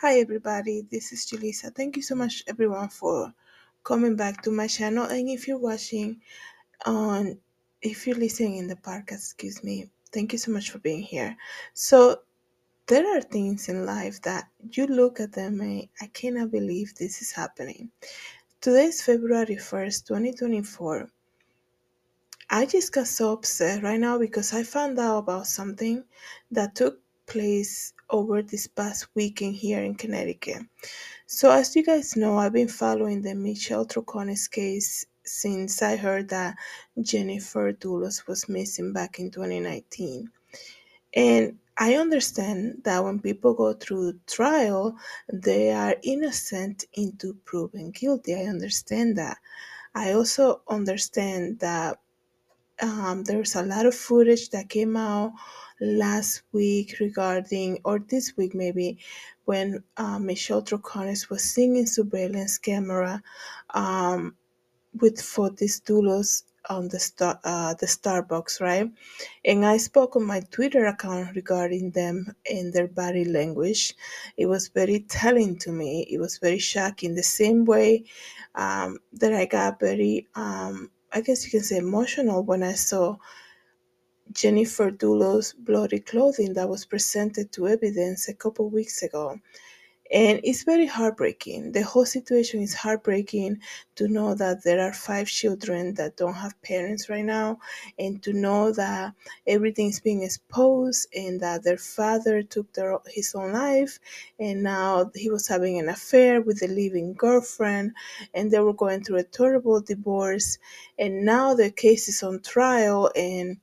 Hi everybody, this is Julissa. Thank you so much everyone for coming back to my channel and if you're watching on if you're listening in the podcast, excuse me, thank you so much for being here. So there are things in life that you look at them and I cannot believe this is happening. Today is February 1st, 2024. I just got so upset right now because I found out about something that took place over this past weekend here in Connecticut. So, as you guys know, I've been following the Michelle Troconis case since I heard that Jennifer Dulos was missing back in 2019. And I understand that when people go through trial, they are innocent into proven guilty. I understand that. I also understand that um, there's a lot of footage that came out last week regarding, or this week maybe, when uh, Michelle Troconis was singing surveillance camera um, with Fotis Dulos on the star uh, the Starbucks, right? And I spoke on my Twitter account regarding them and their body language. It was very telling to me. It was very shocking. The same way um, that I got very, um, I guess you can say, emotional when I saw Jennifer Dulos' bloody clothing that was presented to evidence a couple weeks ago. And it's very heartbreaking. The whole situation is heartbreaking to know that there are five children that don't have parents right now, and to know that everything's being exposed and that their father took their, his own life, and now he was having an affair with a living girlfriend, and they were going through a terrible divorce, and now the case is on trial, and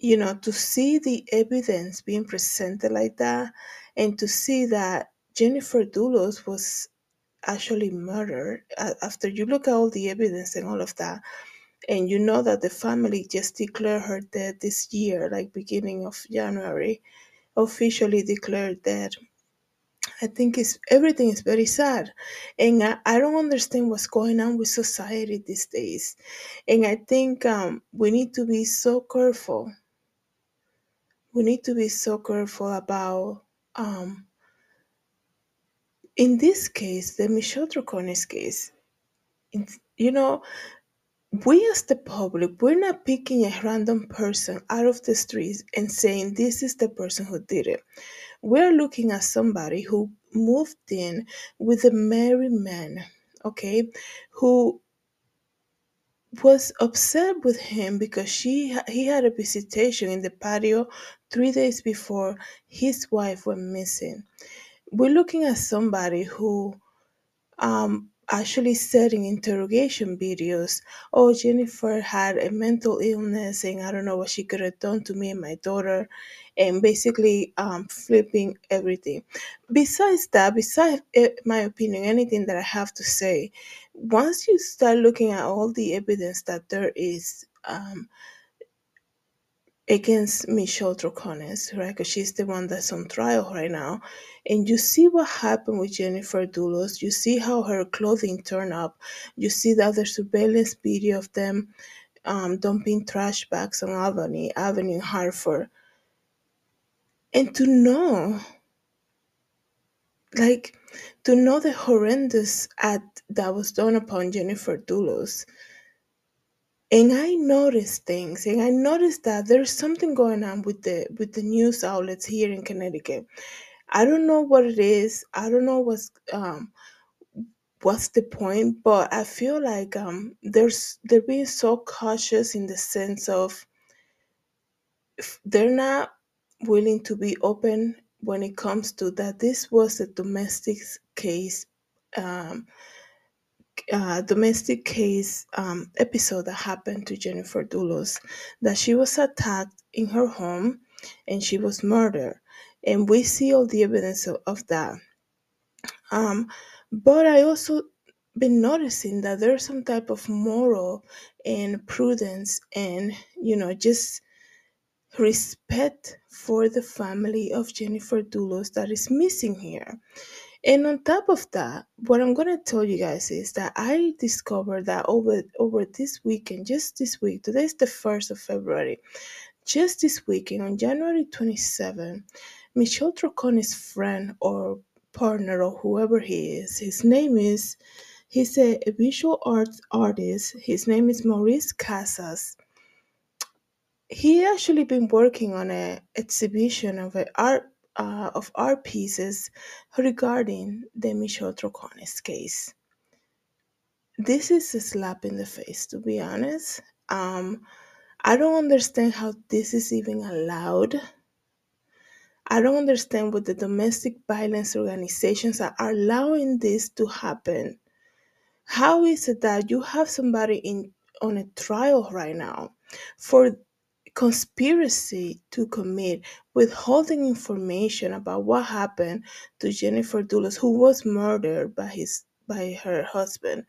you know, to see the evidence being presented like that and to see that Jennifer Dulos was actually murdered after you look at all the evidence and all of that and you know that the family just declared her dead this year like beginning of January officially declared dead. I think it's everything is very sad, and I, I don't understand what's going on with society these days, and I think um, we need to be so careful. We need to be so careful about um, in this case the michelle troconis case you know we as the public we're not picking a random person out of the streets and saying this is the person who did it. We're looking at somebody who moved in with a married man okay who was upset with him because she he had a visitation in the patio three days before his wife went missing. We're looking at somebody who um, actually in interrogation videos, "Oh, Jennifer had a mental illness, and I don't know what she could have done to me and my daughter," and basically um, flipping everything. Besides that, besides eh, my opinion, anything that I have to say, once you start looking at all the evidence that there is. Um, against Michelle Troconis, right? Because she's the one that's on trial right now. And you see what happened with Jennifer Dulos. You see how her clothing turned up. You see the other surveillance video of them um, dumping trash bags on Avenue in Hartford. And to know, like, to know the horrendous act that was done upon Jennifer Dulos and I noticed things, and I noticed that there's something going on with the with the news outlets here in Connecticut. I don't know what it is. I don't know what's um what's the point, but I feel like um there's they're being so cautious in the sense of they're not willing to be open when it comes to that this was a domestic case um uh, domestic case um, episode that happened to Jennifer Dulos that she was attacked in her home and she was murdered. And we see all the evidence of, of that. Um, but I also been noticing that there's some type of moral and prudence and, you know, just respect for the family of Jennifer Dulos that is missing here. And on top of that, what I'm gonna tell you guys is that I discovered that over over this weekend, just this week, today is the first of February, just this weekend on January 27, Michelle Troconis' friend or partner or whoever he is, his name is, he's a, a visual arts artist. His name is Maurice Casas. He actually been working on an exhibition of an art uh, of art pieces regarding the Michelle Troconis case. This is a slap in the face, to be honest. Um, I don't understand how this is even allowed. I don't understand what the domestic violence organizations are allowing this to happen. How is it that you have somebody in on a trial right now for conspiracy to commit withholding information about what happened to Jennifer Dulos, who was murdered by his by her husband?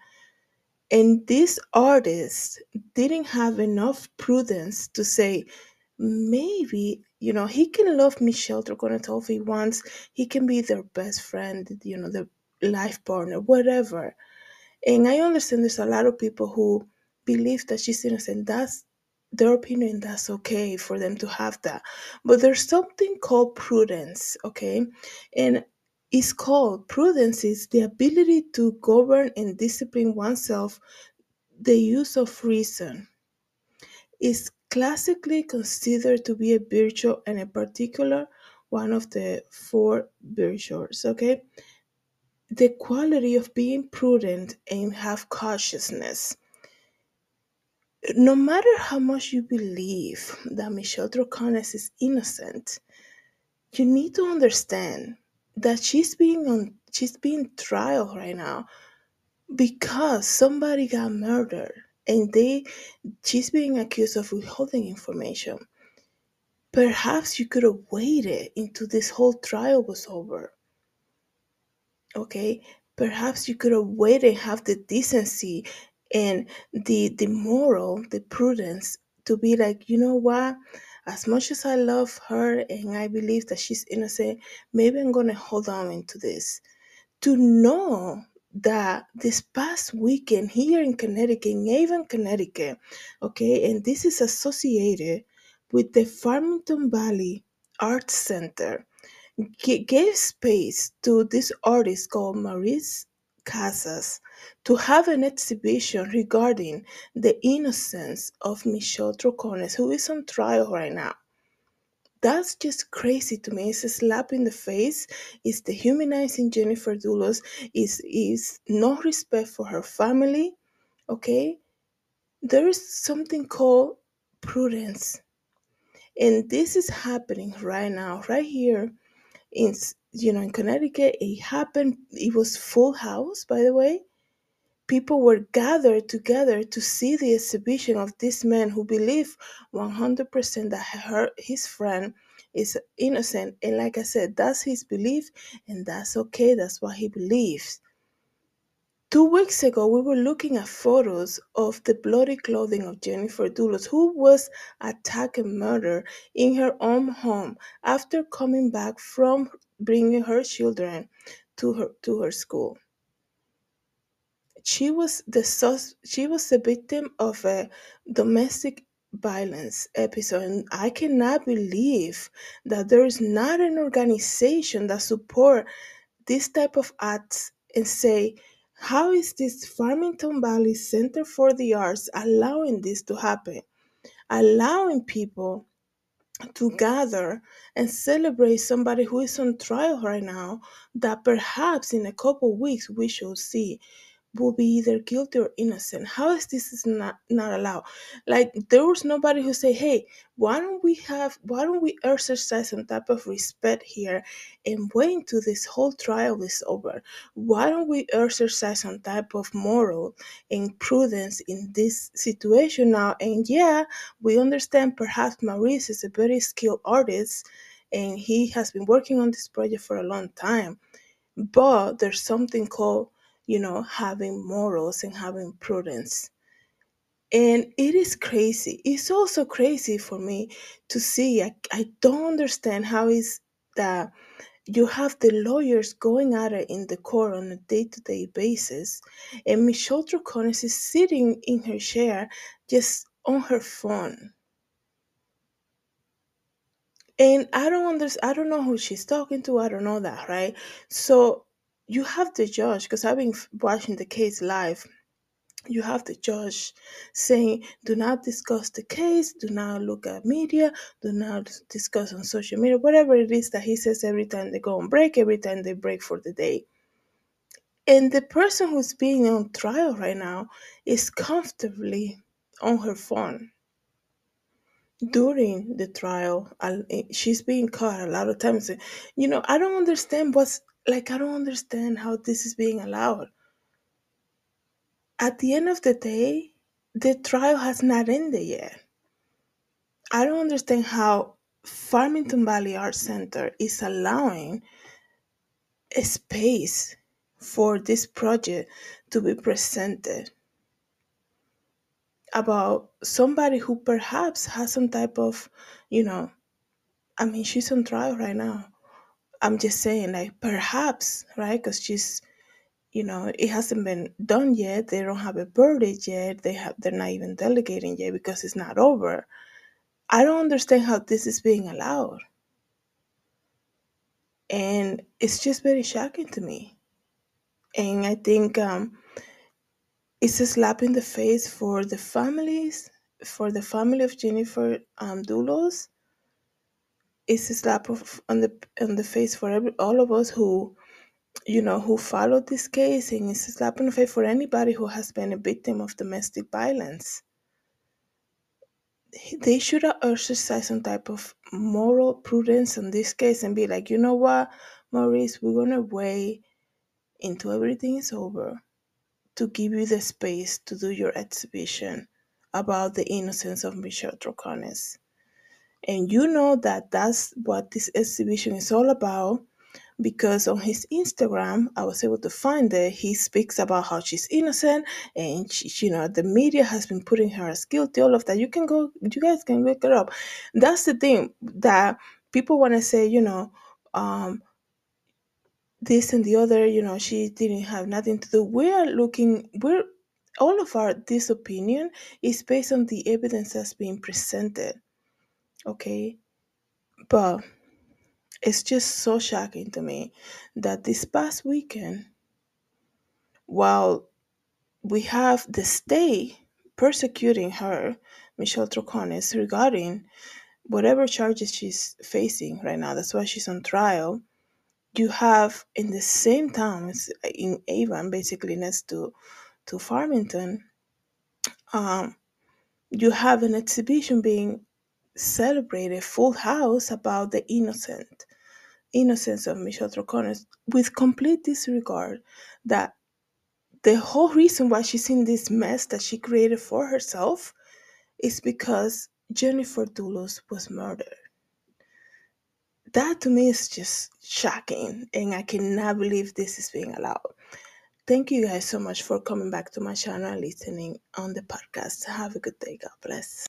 And this artist didn't have enough prudence to say, maybe, you know, he can love Michelle Troconatov if he wants. He can be their best friend, you know, their life partner, whatever. And I understand there's a lot of people who believe that she's innocent. That's their opinion. That's okay for them to have that. But there's something called prudence, okay? And it's called prudence is the ability to govern and discipline oneself the use of reason is classically considered to be a virtue and in particular one of the four virtues okay the quality of being prudent and have cautiousness no matter how much you believe that michelle troconis is innocent you need to understand that she's being on she's being trial right now because somebody got murdered and they she's being accused of withholding information. Perhaps you could have waited until this whole trial was over okay? Perhaps you could have waited and have the decency and the the moral the prudence to be like you know what? As much as i love her and i believe that she's innocent maybe i'm gonna hold on into this. To know that this past weekend here in Connecticut, in Avon, Connecticut, okay, and this is associated with the Farmington Valley Arts Center, g- gave space to this artist called Maurice Casas to have an exhibition regarding the innocence of Michelle Troconis, who is on trial right now that's just crazy to me. It's a slap in the face. It's dehumanizing Jennifer Dulos. Is is no respect for her family. Okay, there is something called prudence, and this is happening right now, right here in you know in Connecticut. It happened. It was full house, by the way people were gathered together to see the exhibition of this man who believed 100% that her, his friend is innocent. And like I said, that's his belief, and that's okay. That's what he believes. Two weeks ago, we were looking at photos of the bloody clothing of Jennifer Dulos, who was attacked and murdered in her own home after coming back from bringing her children to her to her school. She was the sus- she was the victim of a domestic violence episode and i cannot believe that there is not an organization that support this type of acts and say how is this farmington valley center for the arts allowing this to happen? Allowing people to gather and celebrate somebody who is on trial right now that perhaps in a couple weeks we shall see will be either guilty or innocent. How is this is not not allowed? Like there was nobody who say, "Hey, why don't we have? Why don't we exercise some type of respect here and wait until this whole trial is over? Why don't we exercise some type of moral and prudence in this situation now?" And yeah, we understand. Perhaps Maurice is a very skilled artist, and he has been working on this project for a long time. But there's something called you know, having morals and having prudence. And it is crazy. It's also crazy for me to see. I, I don't understand how is that you have the lawyers going at it in the court on a day-to-day basis, and Michelle Troconis is sitting in her chair just on her phone. And I don't understand. I don't know who she's talking to. I don't know that, right? So you have the judge because I've been watching the case live. You have the judge saying, "Do not discuss the case. Do not look at media. Do not discuss on social media. Whatever it is that he says every time they go on break, every time they break for the day." And the person who's being on trial right now is comfortably on her phone during the trial eh, she's being caught a lot of times you know i don't understand what's like i don't understand how this is being allowed. At the end of the day the trial has not ended yet. I don't understand how farmington valley art center is allowing a space for this project to be presented about somebody who perhaps has some type of you know i mean she's on trial right now I'm just saying, like, perhaps, right? Because she's, you know, it hasn't been done yet. They don't have a verdict yet. They have, they're not even delegating yet because it's not over. I don't understand how this is being allowed, and it's just very shocking to me. And I think um, it's a slap in the face for the families, for the family of Jennifer um. It's a slap of, on the on the face for every, all of us who you know, who followed this case, and it's a slap on the face for anybody who has been a victim of domestic violence. They should have exercised some type of moral prudence in this case and be like, you know what, Maurice, we're gonna wait until everything is over to give you the space to do your exhibition about the innocence of Michelle Troconis. And you know that that's what this exhibition is all about because on his Instagram, I was able to find that he speaks about how she's innocent and she, you know the media has been putting her as guilty. All of that. You can go, you guys can look it up. That's the thing that people want to say. You know, um, this and the other. You know, she didn't have nothing to do. We're looking. We're all of our this opinion is based on the evidence that's being presented. Okay, but it's just so shocking to me that this past weekend, while we have the state persecuting her, Michelle Troconis, regarding whatever charges she's facing right now, that's why she's on trial. You have in the same town, in Avon, basically next to, to Farmington, um, you have an exhibition being celebrated, full house, about the innocent innocence of Michelle Troconis with complete disregard that the whole reason why she's in this mess that she created for herself is because Jennifer Dulos was murdered. That to me is just shocking, and I cannot believe this is being allowed. Thank you guys so much for coming back to my channel and listening on the podcast. Have a good day. God bless.